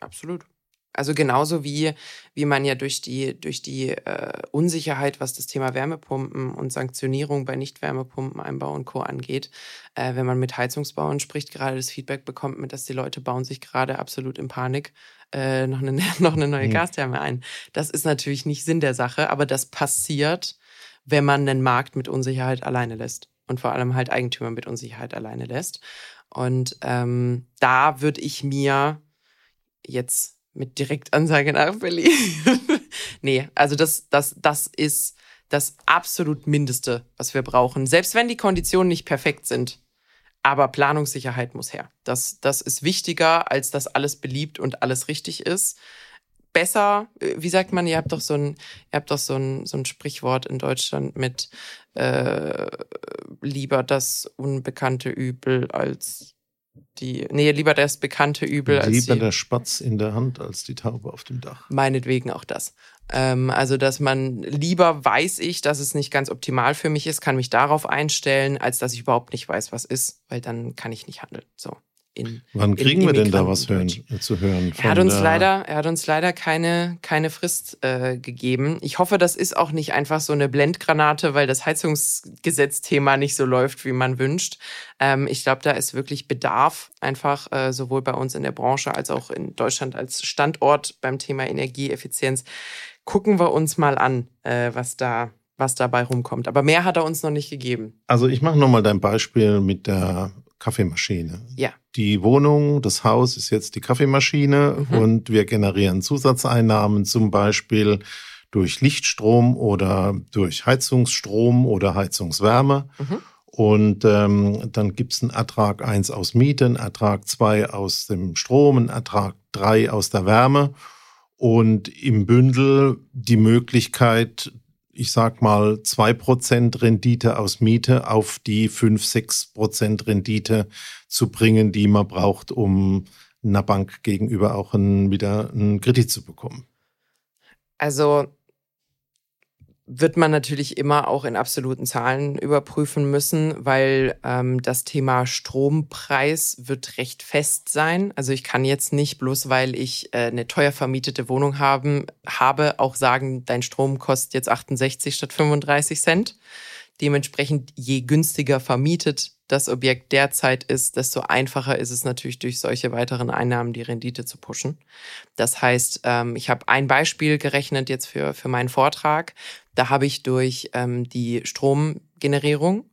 absolut. Also genauso wie, wie man ja durch die, durch die äh, Unsicherheit, was das Thema Wärmepumpen und Sanktionierung bei Nicht-Wärmepumpeneinbau und Co. angeht, äh, wenn man mit Heizungsbauern spricht, gerade das Feedback bekommt, mit, dass die Leute bauen sich gerade absolut in Panik äh, noch, eine, noch eine neue mhm. Gastherme ein. Das ist natürlich nicht Sinn der Sache, aber das passiert, wenn man einen Markt mit Unsicherheit alleine lässt und vor allem halt Eigentümer mit Unsicherheit alleine lässt. Und ähm, da würde ich mir jetzt mit Direktansage nach Berlin. nee, also das, das, das ist das absolut Mindeste, was wir brauchen. Selbst wenn die Konditionen nicht perfekt sind. Aber Planungssicherheit muss her. Das, das ist wichtiger, als dass alles beliebt und alles richtig ist. Besser, äh, wie sagt man, ihr habt doch so ein, ihr habt doch so ein, so ein Sprichwort in Deutschland mit äh, lieber das unbekannte Übel als die, nee, lieber das bekannte Übel lieber als. Lieber der Spatz in der Hand als die Taube auf dem Dach. Meinetwegen auch das. Ähm, also, dass man lieber weiß ich, dass es nicht ganz optimal für mich ist, kann mich darauf einstellen, als dass ich überhaupt nicht weiß, was ist, weil dann kann ich nicht handeln. So in Wann kriegen in wir denn da was hören, zu hören? Er hat uns leider, er hat uns leider keine, keine Frist äh, gegeben. Ich hoffe, das ist auch nicht einfach so eine Blendgranate, weil das Heizungsgesetzthema nicht so läuft, wie man wünscht. Ähm, ich glaube, da ist wirklich Bedarf einfach äh, sowohl bei uns in der Branche als auch in Deutschland als Standort beim Thema Energieeffizienz gucken wir uns mal an, äh, was da was dabei rumkommt. Aber mehr hat er uns noch nicht gegeben. Also ich mache nochmal dein Beispiel mit der Kaffeemaschine. Ja. Die Wohnung, das Haus ist jetzt die Kaffeemaschine mhm. und wir generieren Zusatzeinnahmen zum Beispiel durch Lichtstrom oder durch Heizungsstrom oder Heizungswärme. Mhm. Und ähm, dann gibt's einen Ertrag eins aus Mieten, Ertrag zwei aus dem Strom, einen Ertrag drei aus der Wärme und im Bündel die Möglichkeit, ich sag mal, zwei Prozent Rendite aus Miete auf die fünf sechs Prozent Rendite zu bringen, die man braucht, um einer Bank gegenüber auch ein, wieder einen Kredit zu bekommen. Also wird man natürlich immer auch in absoluten Zahlen überprüfen müssen, weil ähm, das Thema Strompreis wird recht fest sein. Also ich kann jetzt nicht bloß, weil ich äh, eine teuer vermietete Wohnung haben, habe, auch sagen, dein Strom kostet jetzt 68 statt 35 Cent. Dementsprechend, je günstiger vermietet das Objekt derzeit ist, desto einfacher ist es natürlich durch solche weiteren Einnahmen die Rendite zu pushen. Das heißt, ähm, ich habe ein Beispiel gerechnet jetzt für, für meinen Vortrag. Da habe ich durch ähm, die Stromgenerierung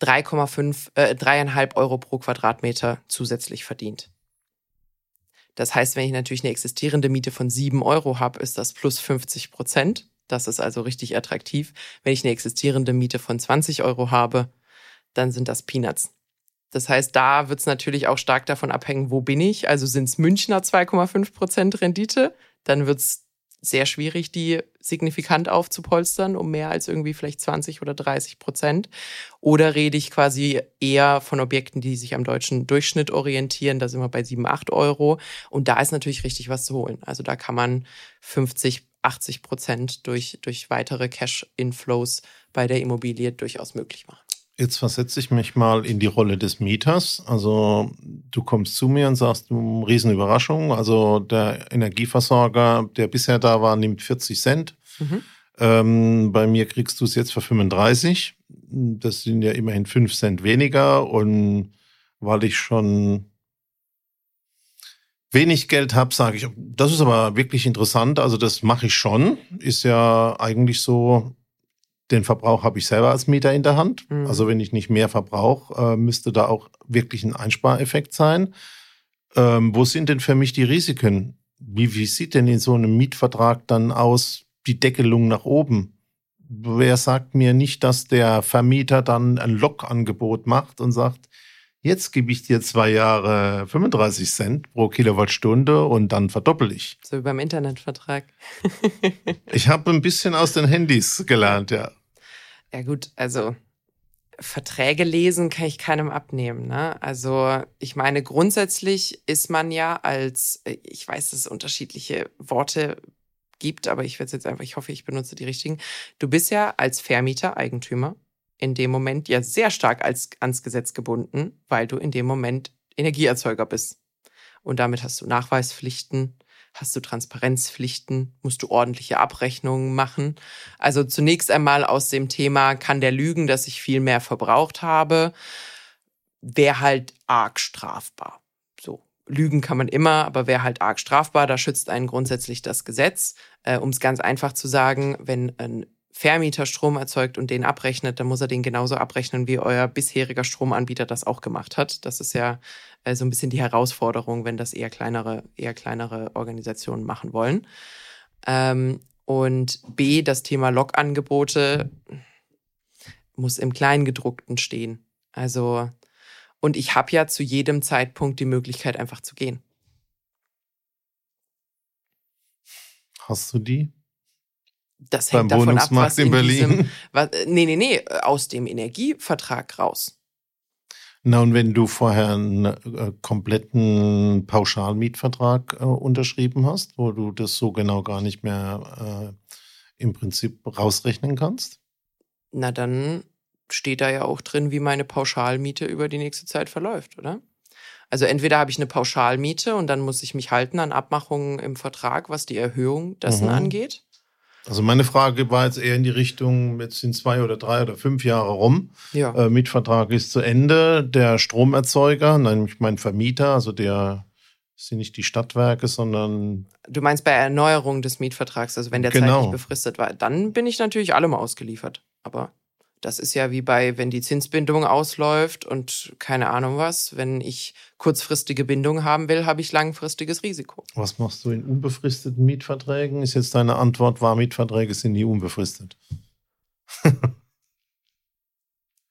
3,5, äh, 3,5 Euro pro Quadratmeter zusätzlich verdient. Das heißt, wenn ich natürlich eine existierende Miete von 7 Euro habe, ist das plus 50 Prozent. Das ist also richtig attraktiv. Wenn ich eine existierende Miete von 20 Euro habe, dann sind das Peanuts. Das heißt, da wird es natürlich auch stark davon abhängen, wo bin ich. Also sind es Münchner 2,5 Prozent Rendite, dann wird es sehr schwierig, die signifikant aufzupolstern, um mehr als irgendwie vielleicht 20 oder 30 Prozent. Oder rede ich quasi eher von Objekten, die sich am deutschen Durchschnitt orientieren. Da sind wir bei 7, 8 Euro. Und da ist natürlich richtig was zu holen. Also da kann man 50, 80 Prozent durch, durch weitere Cash-Inflows bei der Immobilie durchaus möglich machen. Jetzt versetze ich mich mal in die Rolle des Mieters. Also du kommst zu mir und sagst, du Riesenüberraschung. Also der Energieversorger, der bisher da war, nimmt 40 Cent. Mhm. Ähm, bei mir kriegst du es jetzt für 35. Das sind ja immerhin 5 Cent weniger. Und weil ich schon wenig Geld habe, sage ich, das ist aber wirklich interessant. Also das mache ich schon. Ist ja eigentlich so den Verbrauch habe ich selber als Mieter in der Hand. Mhm. Also wenn ich nicht mehr verbrauche, äh, müsste da auch wirklich ein Einspareffekt sein. Ähm, wo sind denn für mich die Risiken? Wie, wie sieht denn in so einem Mietvertrag dann aus die Deckelung nach oben? Wer sagt mir nicht, dass der Vermieter dann ein Lokangebot macht und sagt, jetzt gebe ich dir zwei Jahre 35 Cent pro Kilowattstunde und dann verdoppel ich. So wie beim Internetvertrag. ich habe ein bisschen aus den Handys gelernt, ja. Ja gut, also Verträge lesen kann ich keinem abnehmen. Ne? Also ich meine, grundsätzlich ist man ja als, ich weiß, dass es unterschiedliche Worte gibt, aber ich werde jetzt einfach, ich hoffe, ich benutze die richtigen. Du bist ja als Vermieter Eigentümer in dem Moment ja sehr stark als, ans Gesetz gebunden, weil du in dem Moment Energieerzeuger bist. Und damit hast du Nachweispflichten, hast du Transparenzpflichten, musst du ordentliche Abrechnungen machen. Also zunächst einmal aus dem Thema, kann der lügen, dass ich viel mehr verbraucht habe, wäre halt arg strafbar. So. Lügen kann man immer, aber wäre halt arg strafbar. Da schützt einen grundsätzlich das Gesetz. Äh, um es ganz einfach zu sagen, wenn ein Vermieter Strom erzeugt und den abrechnet, dann muss er den genauso abrechnen, wie euer bisheriger Stromanbieter das auch gemacht hat. Das ist ja äh, so ein bisschen die Herausforderung, wenn das eher kleinere, eher kleinere Organisationen machen wollen. Ähm, und B, das Thema Logangebote muss im Kleingedruckten stehen. Also, und ich habe ja zu jedem Zeitpunkt die Möglichkeit, einfach zu gehen. Hast du die? Das hängt Beim davon ab, was in, in Berlin. Diesem, was, nee, nee, nee, aus dem Energievertrag raus. Na, und wenn du vorher einen äh, kompletten Pauschalmietvertrag äh, unterschrieben hast, wo du das so genau gar nicht mehr äh, im Prinzip rausrechnen kannst? Na, dann steht da ja auch drin, wie meine Pauschalmiete über die nächste Zeit verläuft, oder? Also entweder habe ich eine Pauschalmiete und dann muss ich mich halten an Abmachungen im Vertrag, was die Erhöhung dessen mhm. angeht. Also meine Frage war jetzt eher in die Richtung, jetzt sind zwei oder drei oder fünf Jahre rum. Ja. Äh, Mietvertrag ist zu Ende. Der Stromerzeuger, nämlich mein Vermieter, also der sind nicht die Stadtwerke, sondern. Du meinst bei Erneuerung des Mietvertrags, also wenn der Genau. zeitlich befristet war, dann bin ich natürlich allem ausgeliefert. Aber das ist ja wie bei, wenn die Zinsbindung ausläuft und keine Ahnung was, wenn ich kurzfristige Bindung haben will, habe ich langfristiges Risiko. Was machst du in unbefristeten Mietverträgen? Ist jetzt deine Antwort, war Mietverträge sind nie unbefristet.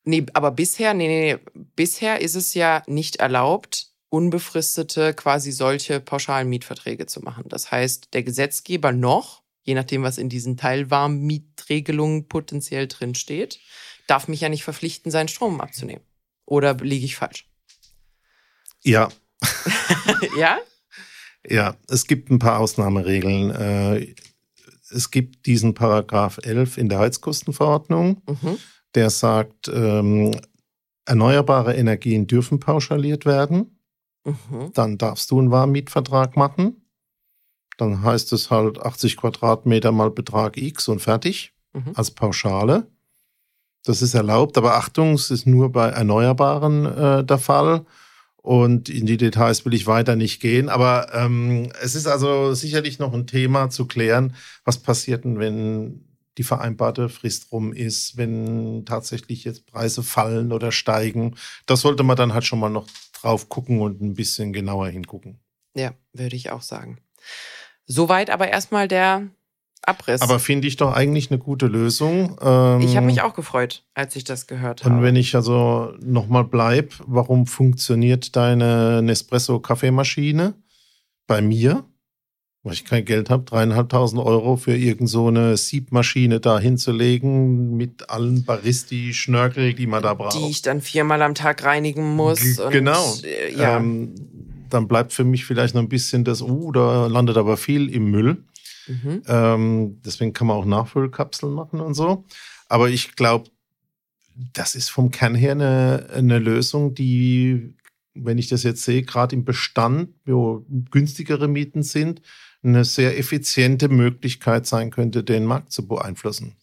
Nee, aber bisher, nee, nee, nee, bisher ist es ja nicht erlaubt, unbefristete, quasi solche pauschalen Mietverträge zu machen. Das heißt, der Gesetzgeber noch, je nachdem, was in diesen Teilwarmmietregelungen potenziell drin steht, darf mich ja nicht verpflichten, seinen Strom abzunehmen. Oder liege ich falsch? Ja, ja? ja, es gibt ein paar Ausnahmeregeln. Äh, Es gibt diesen Paragraph 11 in der Heizkostenverordnung, Mhm. der sagt, ähm, erneuerbare Energien dürfen pauschaliert werden. Mhm. Dann darfst du einen Warmmietvertrag machen. Dann heißt es halt 80 Quadratmeter mal Betrag X und fertig Mhm. als Pauschale. Das ist erlaubt, aber Achtung, es ist nur bei Erneuerbaren äh, der Fall. Und in die Details will ich weiter nicht gehen. Aber ähm, es ist also sicherlich noch ein Thema zu klären, was passiert denn, wenn die vereinbarte Frist rum ist, wenn tatsächlich jetzt Preise fallen oder steigen. Das sollte man dann halt schon mal noch drauf gucken und ein bisschen genauer hingucken. Ja, würde ich auch sagen. Soweit aber erstmal der Abriss. Aber finde ich doch eigentlich eine gute Lösung. Ähm, ich habe mich auch gefreut, als ich das gehört habe. Und wenn ich also nochmal bleib, warum funktioniert deine Nespresso-Kaffeemaschine bei mir? Weil ich kein Geld habe, dreieinhalbtausend Euro für irgend so eine Siebmaschine da hinzulegen mit allen Baristi-Schnörkel, die man da braucht. die ich dann viermal am Tag reinigen muss. G- Und, genau. Äh, ja. Ähm, dann bleibt für mich vielleicht noch ein bisschen das, uh, da landet aber viel im Müll. Mhm. Ähm, deswegen kann man auch Nachfüllkapseln machen und so. Aber ich glaube, das ist vom Kern her eine, eine Lösung, die, wenn ich das jetzt sehe, gerade im Bestand, wo günstigere Mieten sind, eine sehr effiziente Möglichkeit sein könnte, den Markt zu beeinflussen.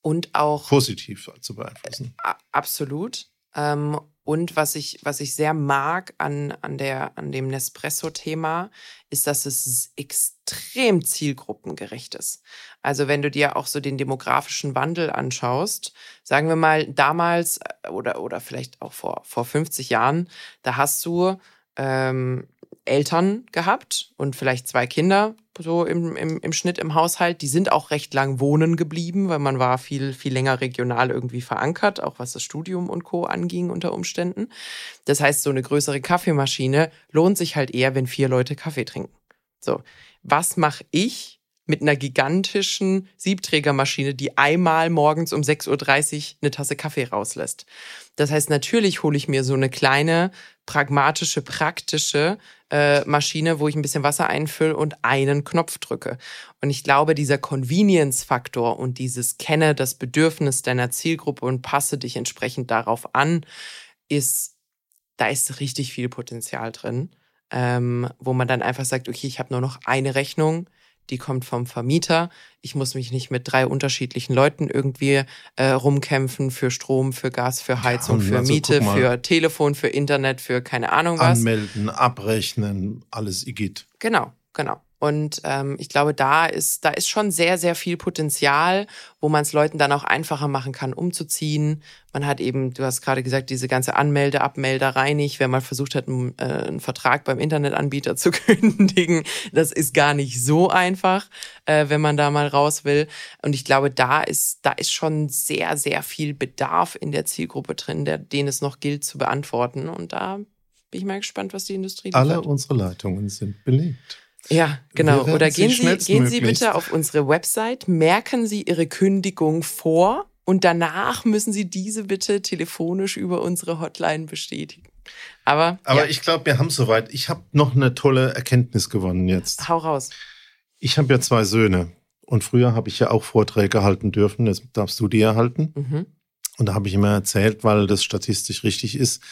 Und auch Positiv zu beeinflussen. a- absolut. Ähm, und was ich, was ich sehr mag an, an, der, an dem Nespresso-Thema, ist, dass es extrem zielgruppengerecht ist. Also wenn du dir auch so den demografischen Wandel anschaust, sagen wir mal damals äh, oder, oder vielleicht auch vor, vor 50 Jahren, da hast du ähm, Eltern gehabt und vielleicht zwei Kinder so im, im, im Schnitt im Haushalt. Die sind auch recht lang wohnen geblieben, weil man war viel, viel länger regional irgendwie verankert, auch was das Studium und Co. anging unter Umständen. Das heißt, so eine größere Kaffeemaschine lohnt sich halt eher, wenn vier Leute Kaffee trinken. So, was mache ich mit einer gigantischen Siebträgermaschine, die einmal morgens um 6.30 Uhr eine Tasse Kaffee rauslässt? Das heißt, natürlich hole ich mir so eine kleine, pragmatische, praktische äh, Maschine, wo ich ein bisschen Wasser einfülle und einen Knopf drücke. Und ich glaube, dieser Convenience-Faktor und dieses Kenne das Bedürfnis deiner Zielgruppe und passe dich entsprechend darauf an, ist, da ist richtig viel Potenzial drin, ähm, wo man dann einfach sagt, okay, ich habe nur noch eine Rechnung, die kommt vom Vermieter. Ich muss mich nicht mit drei unterschiedlichen Leuten irgendwie äh, rumkämpfen für Strom, für Gas, für Heizung, und für also Miete, für Telefon, für Internet, für keine Ahnung was. Anmelden, abrechnen, alles Igitt. Genau, genau. Und ähm, ich glaube, da ist, da ist schon sehr, sehr viel Potenzial, wo man es Leuten dann auch einfacher machen kann, umzuziehen. Man hat eben, du hast gerade gesagt, diese ganze Anmelde, Abmelderei nicht. Wer mal versucht hat, einen, äh, einen Vertrag beim Internetanbieter zu kündigen, das ist gar nicht so einfach, äh, wenn man da mal raus will. Und ich glaube, da ist, da ist schon sehr, sehr viel Bedarf in der Zielgruppe drin, der, den es noch gilt zu beantworten. Und da bin ich mal gespannt, was die Industrie Alle liefert. unsere Leitungen sind belegt. Ja, genau. Oder sie gehen Sie, gehen Sie bitte auf unsere Website, merken Sie Ihre Kündigung vor und danach müssen Sie diese bitte telefonisch über unsere Hotline bestätigen. Aber, Aber ja, ich glaube, wir haben soweit. Ich habe noch eine tolle Erkenntnis gewonnen jetzt. hau raus. Ich habe ja zwei Söhne. Und früher habe ich ja auch Vorträge halten dürfen. Jetzt darfst du die erhalten. Mhm. Und da habe ich immer erzählt, weil das statistisch richtig ist,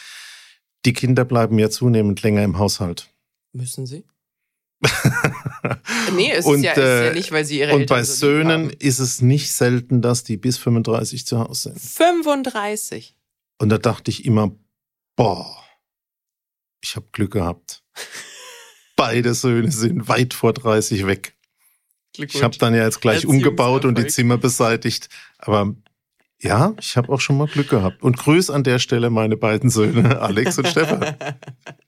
die Kinder bleiben ja zunehmend länger im Haushalt. Müssen Sie? Nee, es Und, ist, ja, es ist ja äh, nicht, weil Sie Ihre Und Eltern bei so Söhnen haben. ist es nicht selten, dass die bis 35 zu Hause sind. 35. Und da dachte ich immer, boah, ich habe Glück gehabt. Beide Söhne sind weit vor 30 weg. Ich habe dann ja jetzt gleich umgebaut und die Zimmer beseitigt. Aber ja, ich habe auch schon mal Glück gehabt. Und grüß an der Stelle meine beiden Söhne, Alex und Stefan.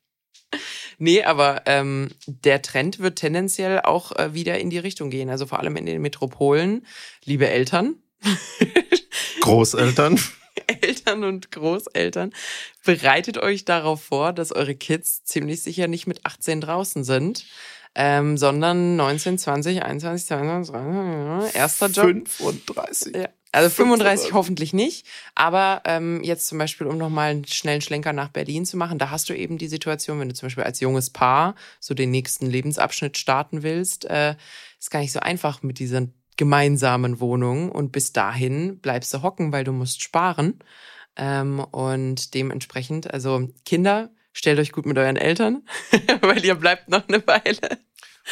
Nee, aber ähm, der Trend wird tendenziell auch äh, wieder in die Richtung gehen. Also vor allem in den Metropolen. Liebe Eltern. Großeltern. Eltern und Großeltern, bereitet euch darauf vor, dass eure Kids ziemlich sicher nicht mit 18 draußen sind, ähm, sondern 19, 20, 21, 22, 23, erster Job. 35. Ja. Also 35 hoffentlich nicht, aber ähm, jetzt zum Beispiel, um nochmal einen schnellen Schlenker nach Berlin zu machen, da hast du eben die Situation, wenn du zum Beispiel als junges Paar so den nächsten Lebensabschnitt starten willst, äh, ist gar nicht so einfach mit diesen gemeinsamen Wohnung und bis dahin bleibst du hocken, weil du musst sparen. Ähm, und dementsprechend, also Kinder, stellt euch gut mit euren Eltern, weil ihr bleibt noch eine Weile.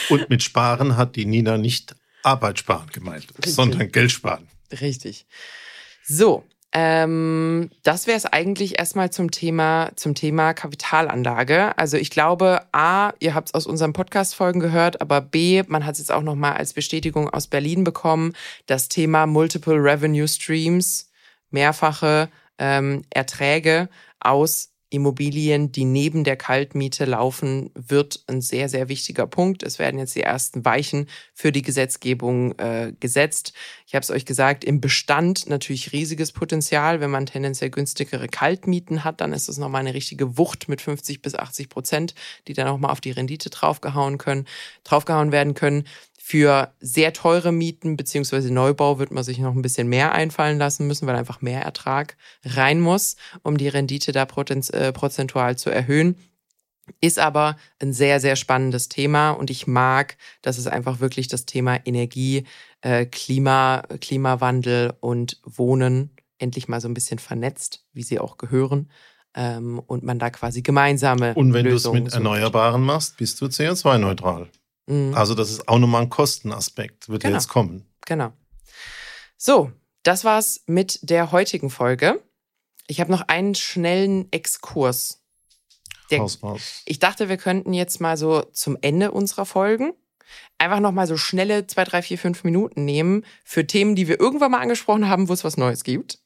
Und mit Sparen hat die Nina nicht Arbeit sparen gemeint, sondern Geld sparen. Richtig. So, ähm, das wäre es eigentlich erstmal zum Thema, zum Thema Kapitalanlage. Also ich glaube, A, ihr habt es aus unseren Podcast-Folgen gehört, aber B, man hat es jetzt auch nochmal als Bestätigung aus Berlin bekommen, das Thema Multiple Revenue Streams, mehrfache ähm, Erträge aus Immobilien, die neben der Kaltmiete laufen, wird ein sehr, sehr wichtiger Punkt. Es werden jetzt die ersten Weichen für die Gesetzgebung äh, gesetzt. Ich habe es euch gesagt, im Bestand natürlich riesiges Potenzial. Wenn man tendenziell günstigere Kaltmieten hat, dann ist es nochmal eine richtige Wucht mit 50 bis 80 Prozent, die dann auch mal auf die Rendite draufgehauen können, draufgehauen werden können. Für sehr teure Mieten beziehungsweise Neubau wird man sich noch ein bisschen mehr einfallen lassen müssen, weil einfach mehr Ertrag rein muss, um die Rendite da äh, prozentual zu erhöhen. Ist aber ein sehr, sehr spannendes Thema und ich mag, dass es einfach wirklich das Thema Energie, äh, Klima, Klimawandel und Wohnen endlich mal so ein bisschen vernetzt, wie sie auch gehören. Ähm, und man da quasi gemeinsame. Und wenn du es mit Erneuerbaren machst, bist du CO2-neutral. Mhm. Also das ist auch nochmal ein Kostenaspekt, wird genau. jetzt kommen. Genau. So, das war's mit der heutigen Folge. Ich habe noch einen schnellen Exkurs. Der, raus, raus. Ich dachte, wir könnten jetzt mal so zum Ende unserer Folgen einfach noch mal so schnelle zwei, drei, vier, fünf Minuten nehmen für Themen, die wir irgendwann mal angesprochen haben, wo es was Neues gibt.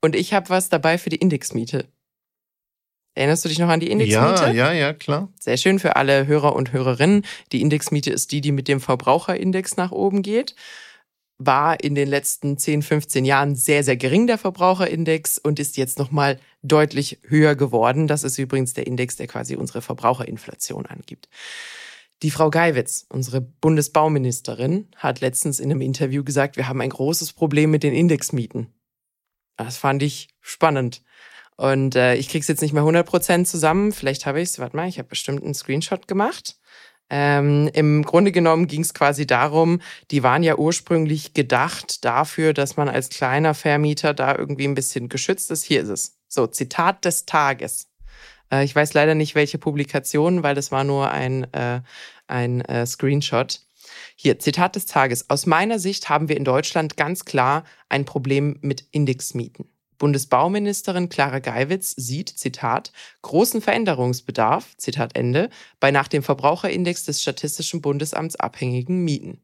Und ich habe was dabei für die Indexmiete. Erinnerst du dich noch an die Indexmiete? Ja, ja, ja, klar. Sehr schön für alle Hörer und Hörerinnen. Die Indexmiete ist die, die mit dem Verbraucherindex nach oben geht. War in den letzten 10, 15 Jahren sehr, sehr gering, der Verbraucherindex, und ist jetzt nochmal deutlich höher geworden. Das ist übrigens der Index, der quasi unsere Verbraucherinflation angibt. Die Frau Geiwitz, unsere Bundesbauministerin, hat letztens in einem Interview gesagt, wir haben ein großes Problem mit den Indexmieten. Das fand ich spannend. Und äh, ich krieg's jetzt nicht mehr 100% zusammen. Vielleicht habe ich's. Warte mal, ich habe bestimmt einen Screenshot gemacht. Ähm, Im Grunde genommen ging es quasi darum, die waren ja ursprünglich gedacht dafür, dass man als kleiner Vermieter da irgendwie ein bisschen geschützt ist. Hier ist es. So, Zitat des Tages. Äh, ich weiß leider nicht, welche Publikation, weil das war nur ein, äh, ein äh, Screenshot. Hier, Zitat des Tages. Aus meiner Sicht haben wir in Deutschland ganz klar ein Problem mit Indexmieten. Bundesbauministerin Clara Geiwitz sieht, Zitat, großen Veränderungsbedarf, Zitat Ende, bei nach dem Verbraucherindex des Statistischen Bundesamts abhängigen Mieten.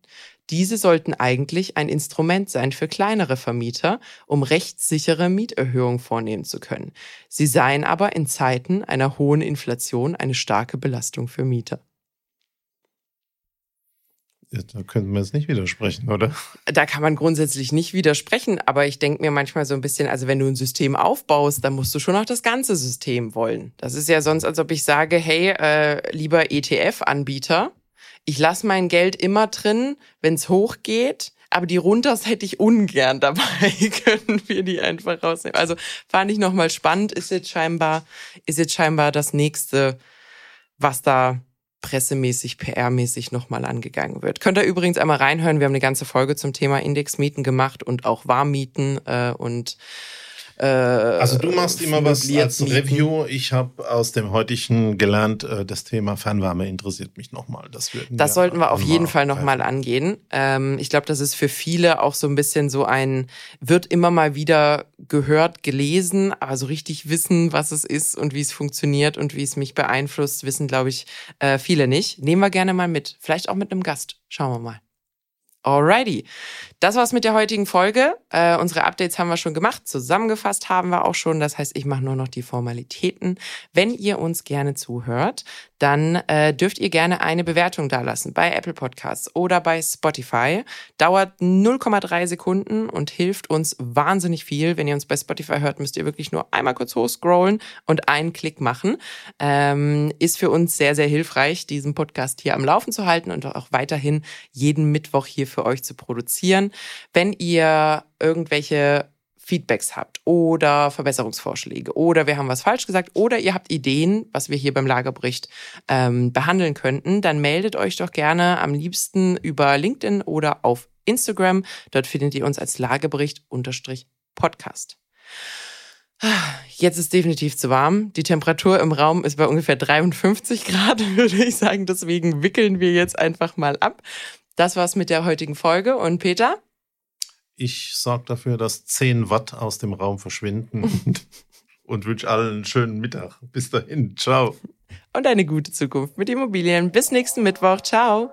Diese sollten eigentlich ein Instrument sein für kleinere Vermieter, um rechtssichere Mieterhöhungen vornehmen zu können. Sie seien aber in Zeiten einer hohen Inflation eine starke Belastung für Mieter. Da könnten wir jetzt nicht widersprechen, oder? Da kann man grundsätzlich nicht widersprechen, aber ich denke mir manchmal so ein bisschen, also wenn du ein System aufbaust, dann musst du schon auch das ganze System wollen. Das ist ja sonst, als ob ich sage, hey, äh, lieber ETF-Anbieter, ich lasse mein Geld immer drin, wenn es hochgeht, aber die Runters hätte ich ungern dabei, können wir die einfach rausnehmen. Also fand ich nochmal spannend, ist jetzt scheinbar, ist jetzt scheinbar das nächste, was da pressemäßig, PR-mäßig nochmal angegangen wird. Könnt ihr übrigens einmal reinhören. Wir haben eine ganze Folge zum Thema Indexmieten gemacht und auch Warmmieten äh, und Äh, also du machst immer was als mieten. Review. Ich habe aus dem heutigen gelernt, äh, das Thema Fernwärme interessiert mich nochmal. Das, das sollten wir auf jeden Fall nochmal angehen. Ähm, ich glaube, das ist für viele auch so ein bisschen so ein, wird immer mal wieder gehört, gelesen, aber so richtig wissen, was es ist und wie es funktioniert und wie es mich beeinflusst, wissen, glaube ich, äh, viele nicht. Nehmen wir gerne mal mit. Vielleicht auch mit einem Gast. Schauen wir mal. Alrighty. Das war's mit der heutigen Folge. Äh, unsere Updates haben wir schon gemacht. Zusammengefasst haben wir auch schon. Das heißt, ich mache nur noch die Formalitäten. Wenn ihr uns gerne zuhört, dann äh, dürft ihr gerne eine Bewertung dalassen bei Apple Podcasts oder bei Spotify. Dauert 0,3 Sekunden und hilft uns wahnsinnig viel. Wenn ihr uns bei Spotify hört, müsst ihr wirklich nur einmal kurz hochscrollen und einen Klick machen. Ähm, ist für uns sehr, sehr hilfreich, diesen Podcast hier am Laufen zu halten und auch weiterhin jeden Mittwoch hier für euch zu produzieren. Wenn ihr irgendwelche Feedbacks habt oder Verbesserungsvorschläge oder wir haben was falsch gesagt oder ihr habt Ideen, was wir hier beim Lagerbericht ähm, behandeln könnten, dann meldet euch doch gerne am liebsten über LinkedIn oder auf Instagram. Dort findet ihr uns als Lagerbericht unterstrich Podcast. Jetzt ist definitiv zu warm. Die Temperatur im Raum ist bei ungefähr 53 Grad, würde ich sagen. Deswegen wickeln wir jetzt einfach mal ab. Das war's mit der heutigen Folge. Und Peter? Ich sorge dafür, dass 10 Watt aus dem Raum verschwinden und, und wünsche allen einen schönen Mittag. Bis dahin. Ciao. Und eine gute Zukunft mit Immobilien. Bis nächsten Mittwoch. Ciao.